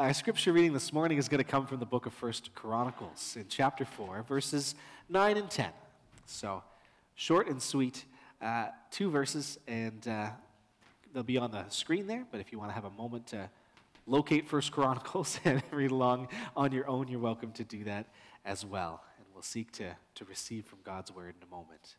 Our scripture reading this morning is going to come from the book of First Chronicles in chapter 4, verses 9 and 10. So, short and sweet, uh, two verses, and uh, they'll be on the screen there. But if you want to have a moment to locate First Chronicles and read along on your own, you're welcome to do that as well. And we'll seek to, to receive from God's word in a moment.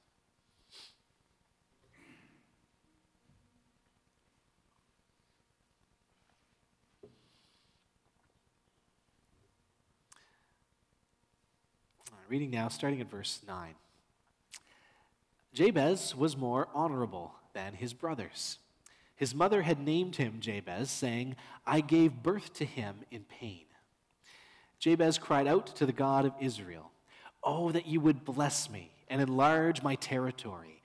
Reading now, starting at verse 9. Jabez was more honorable than his brothers. His mother had named him Jabez, saying, I gave birth to him in pain. Jabez cried out to the God of Israel, Oh, that you would bless me and enlarge my territory.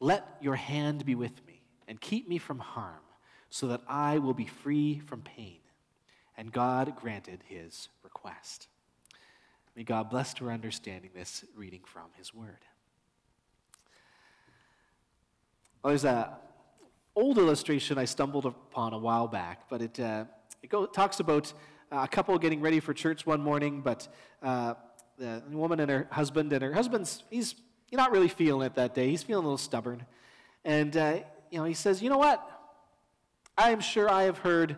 Let your hand be with me and keep me from harm, so that I will be free from pain. And God granted his request. May God bless to our understanding this reading from His Word. Well, there's an old illustration I stumbled upon a while back, but it, uh, it go, talks about a couple getting ready for church one morning, but uh, the woman and her husband, and her husband's, he's not really feeling it that day. He's feeling a little stubborn. And, uh, you know, he says, You know what? I am sure I have heard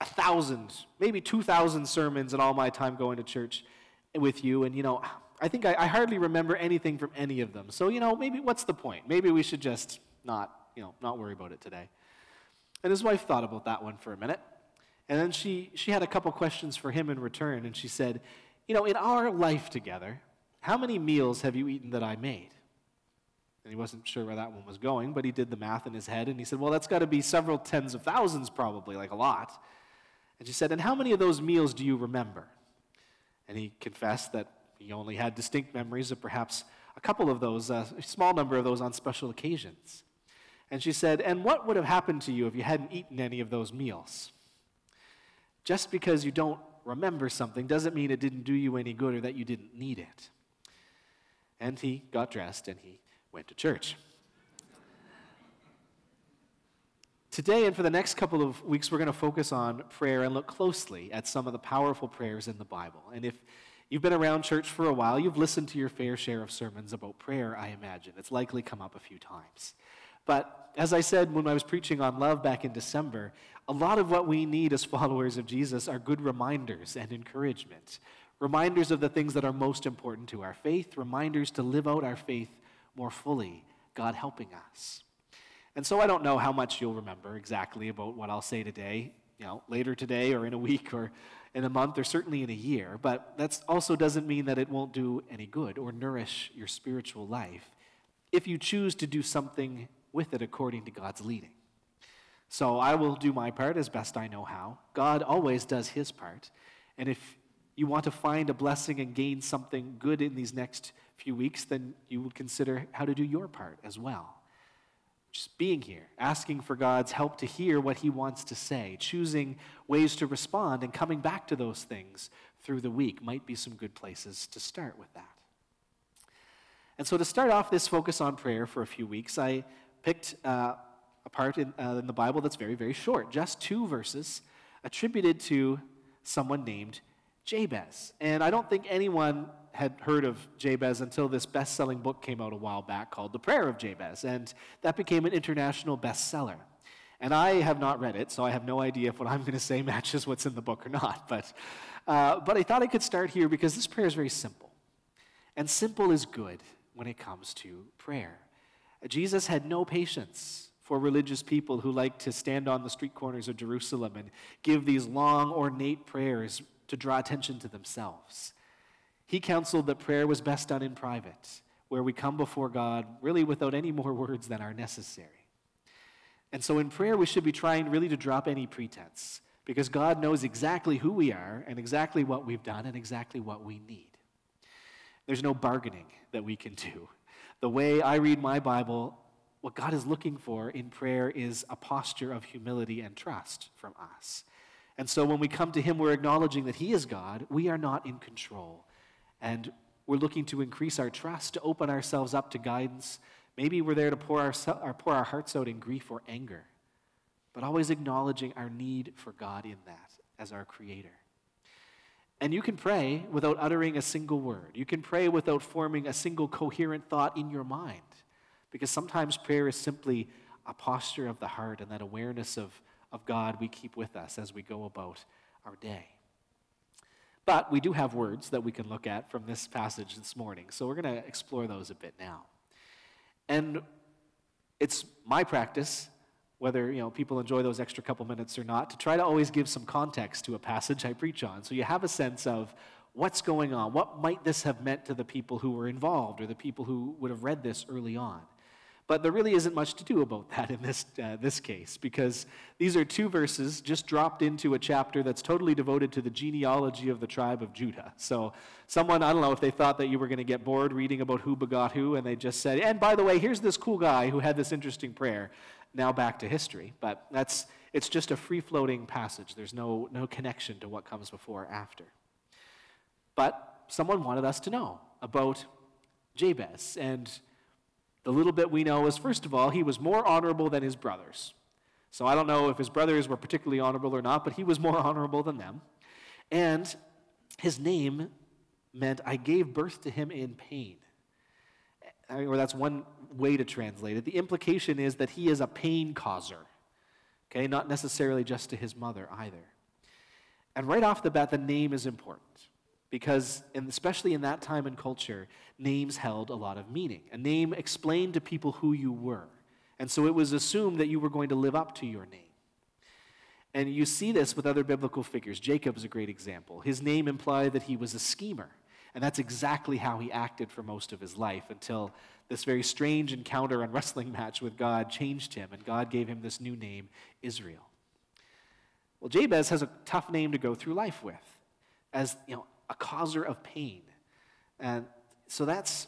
a thousand, maybe 2,000 sermons in all my time going to church with you, and you know, I think I, I, hardly remember anything from any of them. So, you know, maybe what's the point? Maybe we should just not, you know, not worry about it today. And his wife thought about that one for a minute. And then she, she had a couple questions for him in return, and she said, You know, in our life together, how many meals have you eaten that I made? And he wasn't sure where that one was going, but he did the math in his head, and he said, Well, that's got to be several tens of thousands, probably, like a lot. And she said, And how many of those meals do you remember? And he confessed that he only had distinct memories of perhaps a couple of those, a small number of those on special occasions. And she said, And what would have happened to you if you hadn't eaten any of those meals? Just because you don't remember something doesn't mean it didn't do you any good or that you didn't need it. And he got dressed and he went to church. Today and for the next couple of weeks, we're going to focus on prayer and look closely at some of the powerful prayers in the Bible. And if you've been around church for a while, you've listened to your fair share of sermons about prayer, I imagine. It's likely come up a few times. But as I said when I was preaching on love back in December, a lot of what we need as followers of Jesus are good reminders and encouragement. Reminders of the things that are most important to our faith, reminders to live out our faith more fully, God helping us. And so I don't know how much you'll remember exactly about what I'll say today, you know, later today or in a week or in a month or certainly in a year, but that also doesn't mean that it won't do any good or nourish your spiritual life if you choose to do something with it according to God's leading. So I will do my part as best I know how. God always does his part. And if you want to find a blessing and gain something good in these next few weeks, then you would consider how to do your part as well. Just being here, asking for God's help to hear what He wants to say, choosing ways to respond, and coming back to those things through the week might be some good places to start with that. And so, to start off this focus on prayer for a few weeks, I picked uh, a part in, uh, in the Bible that's very, very short, just two verses attributed to someone named Jabez. And I don't think anyone had heard of Jabez until this best selling book came out a while back called The Prayer of Jabez, and that became an international bestseller. And I have not read it, so I have no idea if what I'm going to say matches what's in the book or not. But, uh, but I thought I could start here because this prayer is very simple. And simple is good when it comes to prayer. Jesus had no patience for religious people who like to stand on the street corners of Jerusalem and give these long, ornate prayers to draw attention to themselves. He counseled that prayer was best done in private, where we come before God really without any more words than are necessary. And so in prayer, we should be trying really to drop any pretense, because God knows exactly who we are and exactly what we've done and exactly what we need. There's no bargaining that we can do. The way I read my Bible, what God is looking for in prayer is a posture of humility and trust from us. And so when we come to Him, we're acknowledging that He is God. We are not in control. And we're looking to increase our trust, to open ourselves up to guidance. Maybe we're there to pour our, pour our hearts out in grief or anger, but always acknowledging our need for God in that as our Creator. And you can pray without uttering a single word. You can pray without forming a single coherent thought in your mind. Because sometimes prayer is simply a posture of the heart and that awareness of, of God we keep with us as we go about our day. But we do have words that we can look at from this passage this morning. So we're going to explore those a bit now. And it's my practice, whether you know people enjoy those extra couple minutes or not, to try to always give some context to a passage I preach on. So you have a sense of what's going on. What might this have meant to the people who were involved or the people who would have read this early on? But there really isn't much to do about that in this, uh, this case, because these are two verses just dropped into a chapter that's totally devoted to the genealogy of the tribe of Judah. So, someone, I don't know if they thought that you were going to get bored reading about who begot who, and they just said, and by the way, here's this cool guy who had this interesting prayer. Now back to history. But that's, it's just a free floating passage. There's no, no connection to what comes before or after. But someone wanted us to know about Jabez. And the little bit we know is, first of all, he was more honorable than his brothers. So I don't know if his brothers were particularly honorable or not, but he was more honorable than them. And his name meant, I gave birth to him in pain. Or that's one way to translate it. The implication is that he is a pain causer, okay, not necessarily just to his mother either. And right off the bat, the name is important because, especially in that time and culture, names held a lot of meaning. A name explained to people who you were. And so it was assumed that you were going to live up to your name. And you see this with other biblical figures. Jacob is a great example. His name implied that he was a schemer. And that's exactly how he acted for most of his life until this very strange encounter and wrestling match with God changed him, and God gave him this new name, Israel. Well, Jabez has a tough name to go through life with, as you know, a causer of pain. And so that's,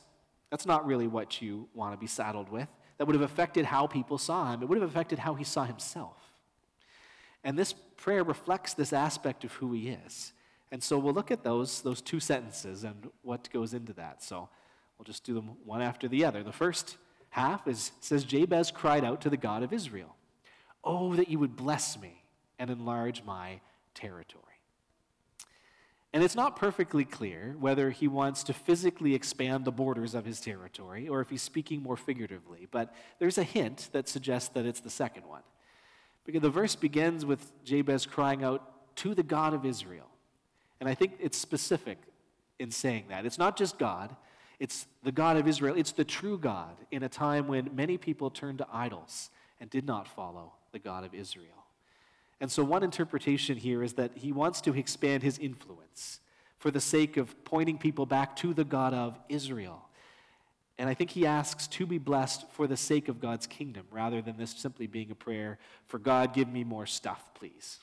that's not really what you want to be saddled with. That would have affected how people saw him, it would have affected how he saw himself. And this prayer reflects this aspect of who he is. And so we'll look at those, those two sentences and what goes into that. So we'll just do them one after the other. The first half is, says, Jabez cried out to the God of Israel, Oh, that you would bless me and enlarge my territory. And it's not perfectly clear whether he wants to physically expand the borders of his territory or if he's speaking more figuratively, but there's a hint that suggests that it's the second one. Because the verse begins with Jabez crying out to the God of Israel. And I think it's specific in saying that. It's not just God, it's the God of Israel. It's the true God in a time when many people turned to idols and did not follow the God of Israel. And so, one interpretation here is that he wants to expand his influence for the sake of pointing people back to the God of Israel. And I think he asks to be blessed for the sake of God's kingdom rather than this simply being a prayer for God, give me more stuff, please.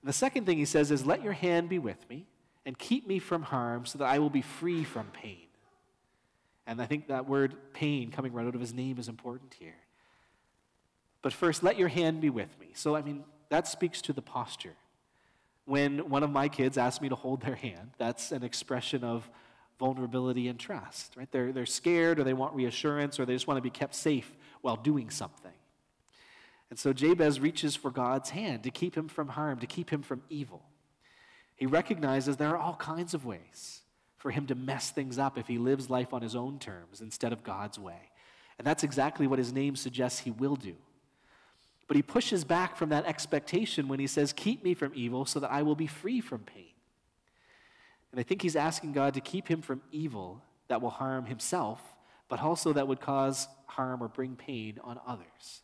And the second thing he says is, Let your hand be with me and keep me from harm so that I will be free from pain. And I think that word pain coming right out of his name is important here. But first, let your hand be with me. So, I mean, that speaks to the posture. When one of my kids asks me to hold their hand, that's an expression of vulnerability and trust, right? They're, they're scared or they want reassurance or they just want to be kept safe while doing something. And so Jabez reaches for God's hand to keep him from harm, to keep him from evil. He recognizes there are all kinds of ways for him to mess things up if he lives life on his own terms instead of God's way. And that's exactly what his name suggests he will do. But he pushes back from that expectation when he says, Keep me from evil so that I will be free from pain. And I think he's asking God to keep him from evil that will harm himself, but also that would cause harm or bring pain on others.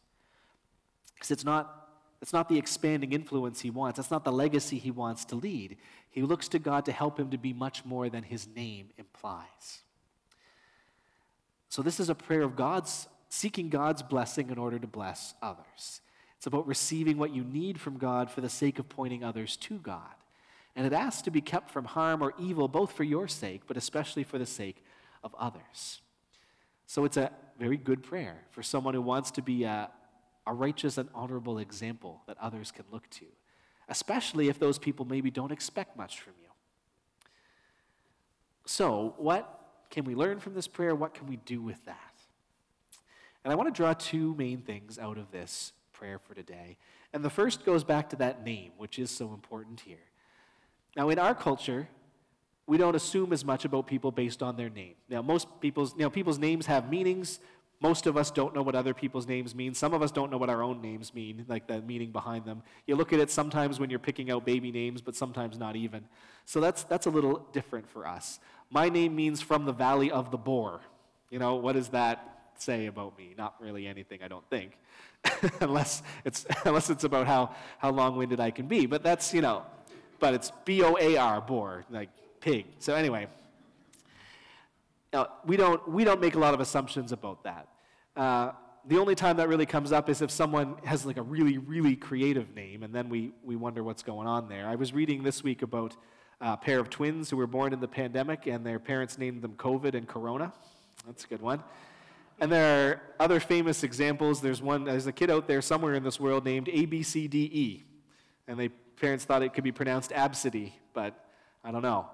Because it's not, it's not the expanding influence he wants, that's not the legacy he wants to lead. He looks to God to help him to be much more than his name implies. So, this is a prayer of God's, seeking God's blessing in order to bless others. It's about receiving what you need from God for the sake of pointing others to God. And it asks to be kept from harm or evil, both for your sake, but especially for the sake of others. So it's a very good prayer for someone who wants to be a, a righteous and honorable example that others can look to, especially if those people maybe don't expect much from you. So, what can we learn from this prayer? What can we do with that? And I want to draw two main things out of this prayer for today. And the first goes back to that name, which is so important here. Now, in our culture, we don't assume as much about people based on their name. Now, most people's, you know, people's names have meanings. Most of us don't know what other people's names mean. Some of us don't know what our own names mean, like the meaning behind them. You look at it sometimes when you're picking out baby names, but sometimes not even. So that's, that's a little different for us. My name means from the valley of the boar. You know, what does that say about me? Not really anything, I don't think, unless, it's, unless it's about how, how long winded I can be. But that's, you know, but it's B O A R, boar, like pig. So anyway, now, we don't, we don't make a lot of assumptions about that. Uh, the only time that really comes up is if someone has like a really, really creative name, and then we, we wonder what's going on there. I was reading this week about a pair of twins who were born in the pandemic, and their parents named them COVID and Corona. That's a good one. And there are other famous examples. There's one, there's a kid out there somewhere in this world named ABCDE, and the parents thought it could be pronounced Absidy, but I don't know.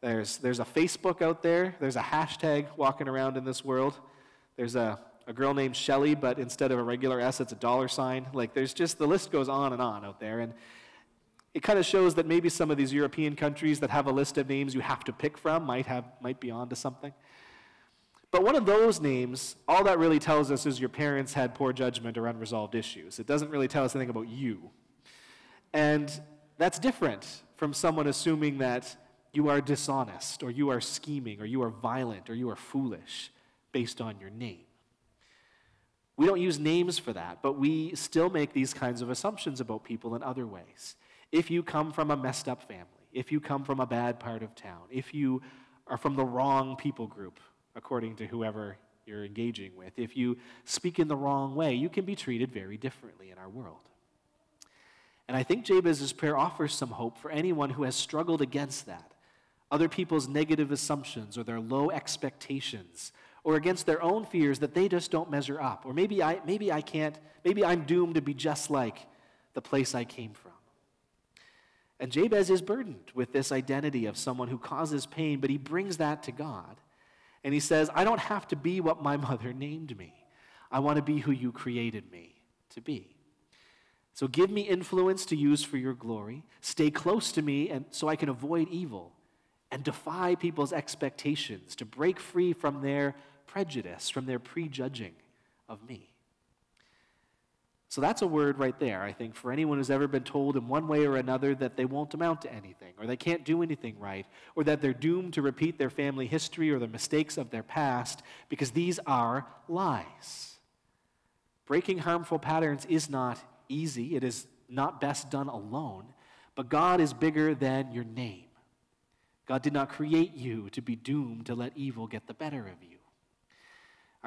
There's, there's a Facebook out there. There's a hashtag walking around in this world. There's a, a girl named Shelly, but instead of a regular S, it's a dollar sign. Like, there's just, the list goes on and on out there. And it kind of shows that maybe some of these European countries that have a list of names you have to pick from might, have, might be onto something. But one of those names, all that really tells us is your parents had poor judgment or unresolved issues. It doesn't really tell us anything about you. And that's different from someone assuming that you are dishonest, or you are scheming, or you are violent, or you are foolish based on your name. We don't use names for that, but we still make these kinds of assumptions about people in other ways. If you come from a messed up family, if you come from a bad part of town, if you are from the wrong people group, according to whoever you're engaging with, if you speak in the wrong way, you can be treated very differently in our world. And I think Jabez's prayer offers some hope for anyone who has struggled against that other people's negative assumptions or their low expectations or against their own fears that they just don't measure up. Or maybe I, maybe I can't, maybe I'm doomed to be just like the place I came from. And Jabez is burdened with this identity of someone who causes pain, but he brings that to God. And he says, I don't have to be what my mother named me. I want to be who you created me to be. So give me influence to use for your glory. Stay close to me and so I can avoid evil and defy people's expectations, to break free from their prejudice, from their prejudging of me. So that's a word right there, I think, for anyone who's ever been told in one way or another that they won't amount to anything, or they can't do anything right, or that they're doomed to repeat their family history or the mistakes of their past, because these are lies. Breaking harmful patterns is not easy, it is not best done alone, but God is bigger than your name. God did not create you to be doomed to let evil get the better of you.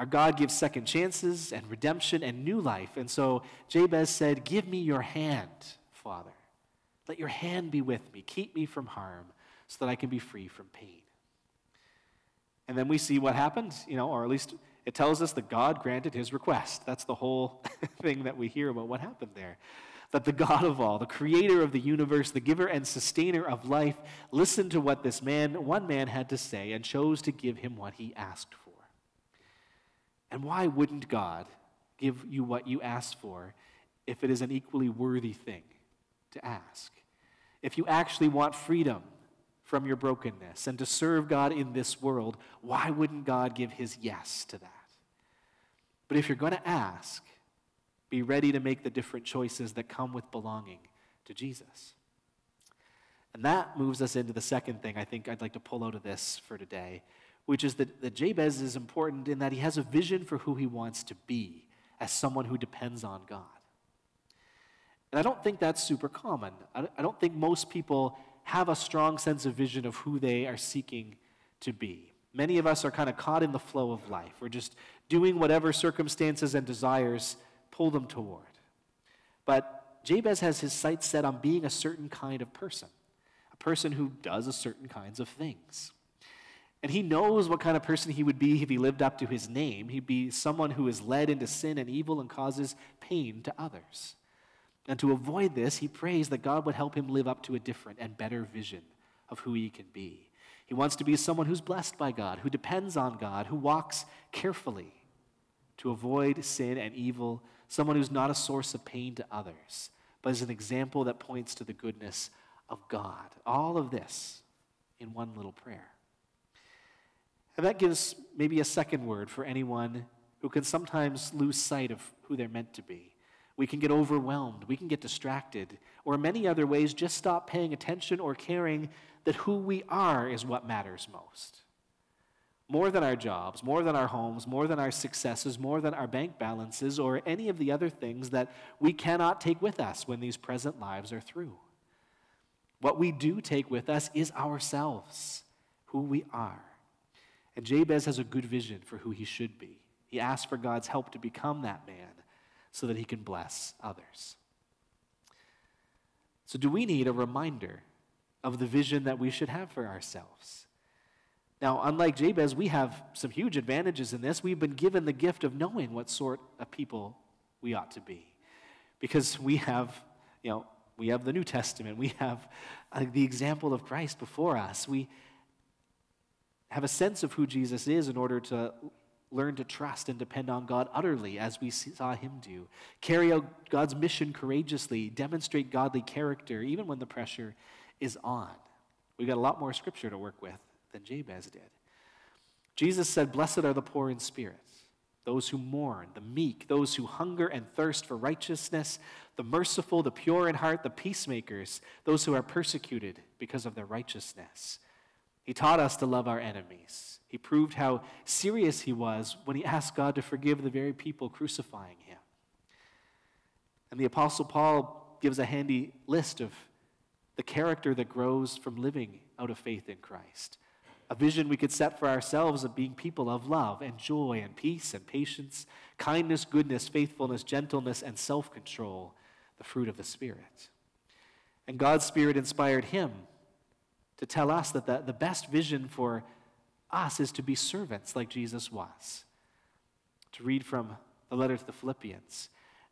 Our God gives second chances and redemption and new life. And so Jabez said, Give me your hand, Father. Let your hand be with me. Keep me from harm so that I can be free from pain. And then we see what happened, you know, or at least it tells us that God granted his request. That's the whole thing that we hear about what happened there that the God of all, the creator of the universe, the giver and sustainer of life, listened to what this man, one man, had to say and chose to give him what he asked for. And why wouldn't God give you what you asked for if it is an equally worthy thing to ask? If you actually want freedom from your brokenness and to serve God in this world, why wouldn't God give his yes to that? But if you're going to ask, be ready to make the different choices that come with belonging to Jesus. And that moves us into the second thing I think I'd like to pull out of this for today, which is that, that Jabez is important in that he has a vision for who he wants to be as someone who depends on God. And I don't think that's super common. I don't think most people have a strong sense of vision of who they are seeking to be. Many of us are kind of caught in the flow of life. We're just doing whatever circumstances and desires pull them toward. But Jabez has his sights set on being a certain kind of person, a person who does a certain kinds of things. And he knows what kind of person he would be if he lived up to his name. He'd be someone who is led into sin and evil and causes pain to others. And to avoid this, he prays that God would help him live up to a different and better vision of who he can be. He wants to be someone who's blessed by God, who depends on God, who walks carefully, to avoid sin and evil, someone who's not a source of pain to others, but is an example that points to the goodness of God. All of this in one little prayer. And that gives maybe a second word for anyone who can sometimes lose sight of who they're meant to be. We can get overwhelmed, we can get distracted, or many other ways, just stop paying attention or caring that who we are is what matters most. More than our jobs, more than our homes, more than our successes, more than our bank balances, or any of the other things that we cannot take with us when these present lives are through. What we do take with us is ourselves, who we are. And Jabez has a good vision for who he should be. He asks for God's help to become that man so that he can bless others. So, do we need a reminder of the vision that we should have for ourselves? Now, unlike Jabez, we have some huge advantages in this. We've been given the gift of knowing what sort of people we ought to be. Because we have, you know, we have the New Testament, we have uh, the example of Christ before us. We have a sense of who Jesus is in order to learn to trust and depend on God utterly as we saw him do. Carry out God's mission courageously, demonstrate godly character even when the pressure is on. We've got a lot more scripture to work with than Jabez did. Jesus said, Blessed are the poor in spirit, those who mourn, the meek, those who hunger and thirst for righteousness, the merciful, the pure in heart, the peacemakers, those who are persecuted because of their righteousness. He taught us to love our enemies. He proved how serious he was when he asked God to forgive the very people crucifying him. And the Apostle Paul gives a handy list of the character that grows from living out of faith in Christ. A vision we could set for ourselves of being people of love and joy and peace and patience, kindness, goodness, faithfulness, gentleness, and self control, the fruit of the Spirit. And God's Spirit inspired him to tell us that the, the best vision for us is to be servants like Jesus was. To read from the letter to the Philippians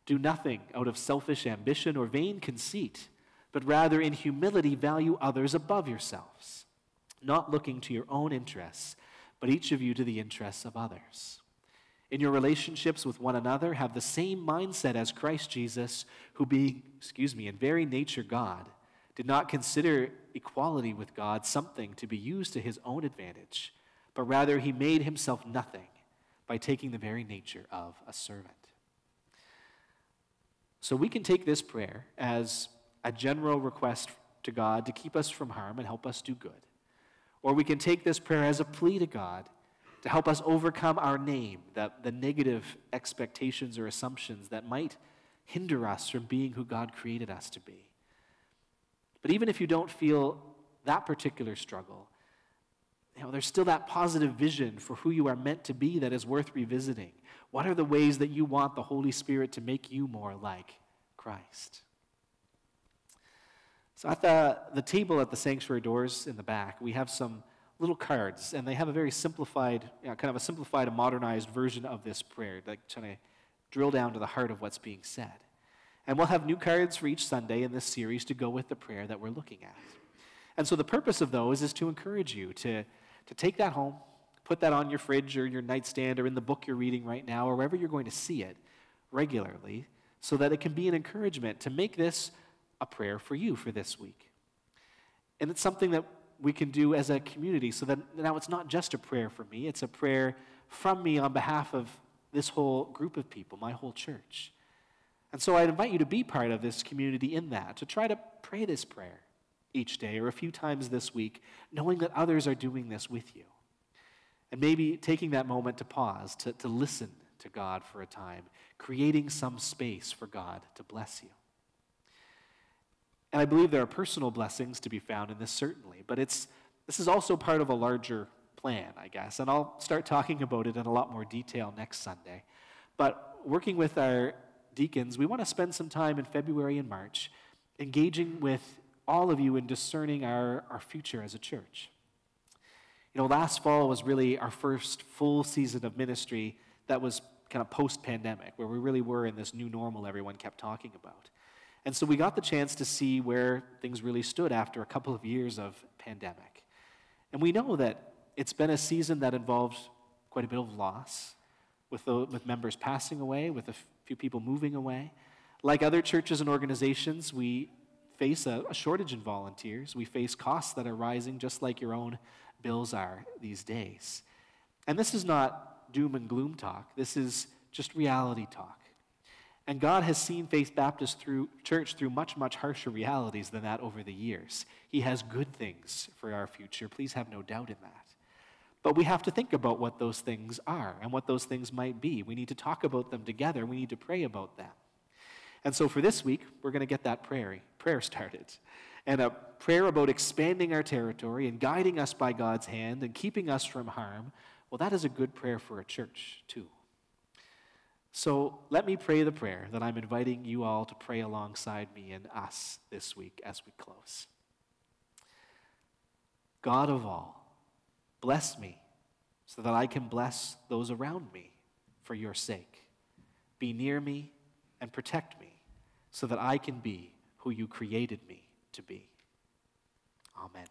do nothing out of selfish ambition or vain conceit, but rather in humility value others above yourselves, not looking to your own interests, but each of you to the interests of others. In your relationships with one another, have the same mindset as Christ Jesus, who being, excuse me, in very nature God, did not consider equality with God something to be used to his own advantage, but rather he made himself nothing by taking the very nature of a servant. So we can take this prayer as a general request to God to keep us from harm and help us do good. Or we can take this prayer as a plea to God to help us overcome our name, the, the negative expectations or assumptions that might hinder us from being who God created us to be. But even if you don't feel that particular struggle, you know, there's still that positive vision for who you are meant to be that is worth revisiting. What are the ways that you want the Holy Spirit to make you more like Christ? So, at the, the table at the sanctuary doors in the back, we have some little cards, and they have a very simplified, you know, kind of a simplified and modernized version of this prayer, like trying to drill down to the heart of what's being said. And we'll have new cards for each Sunday in this series to go with the prayer that we're looking at. And so the purpose of those is to encourage you to, to take that home, put that on your fridge or your nightstand or in the book you're reading right now or wherever you're going to see it regularly so that it can be an encouragement to make this a prayer for you for this week. And it's something that we can do as a community so that now it's not just a prayer for me, it's a prayer from me on behalf of this whole group of people, my whole church. And so I invite you to be part of this community in that, to try to pray this prayer each day or a few times this week, knowing that others are doing this with you. And maybe taking that moment to pause, to, to listen to God for a time, creating some space for God to bless you. And I believe there are personal blessings to be found in this, certainly, but it's, this is also part of a larger plan, I guess. And I'll start talking about it in a lot more detail next Sunday. But working with our deacons, we want to spend some time in February and March engaging with all of you in discerning our, our future as a church. You know, last fall was really our first full season of ministry that was kind of post pandemic, where we really were in this new normal everyone kept talking about. And so we got the chance to see where things really stood after a couple of years of pandemic. And we know that it's been a season that involved quite a bit of loss, with, the, with members passing away, with a few people moving away. Like other churches and organizations, we face a, a shortage in volunteers. We face costs that are rising just like your own bills are these days. And this is not doom and gloom talk, this is just reality talk. And God has seen Faith Baptist through, Church through much, much harsher realities than that over the years. He has good things for our future. Please have no doubt in that. But we have to think about what those things are and what those things might be. We need to talk about them together. We need to pray about them. And so for this week, we're going to get that prayer, prayer started. And a prayer about expanding our territory and guiding us by God's hand and keeping us from harm. Well, that is a good prayer for a church, too. So let me pray the prayer that I'm inviting you all to pray alongside me and us this week as we close. God of all, bless me so that I can bless those around me for your sake. Be near me and protect me so that I can be who you created me to be. Amen.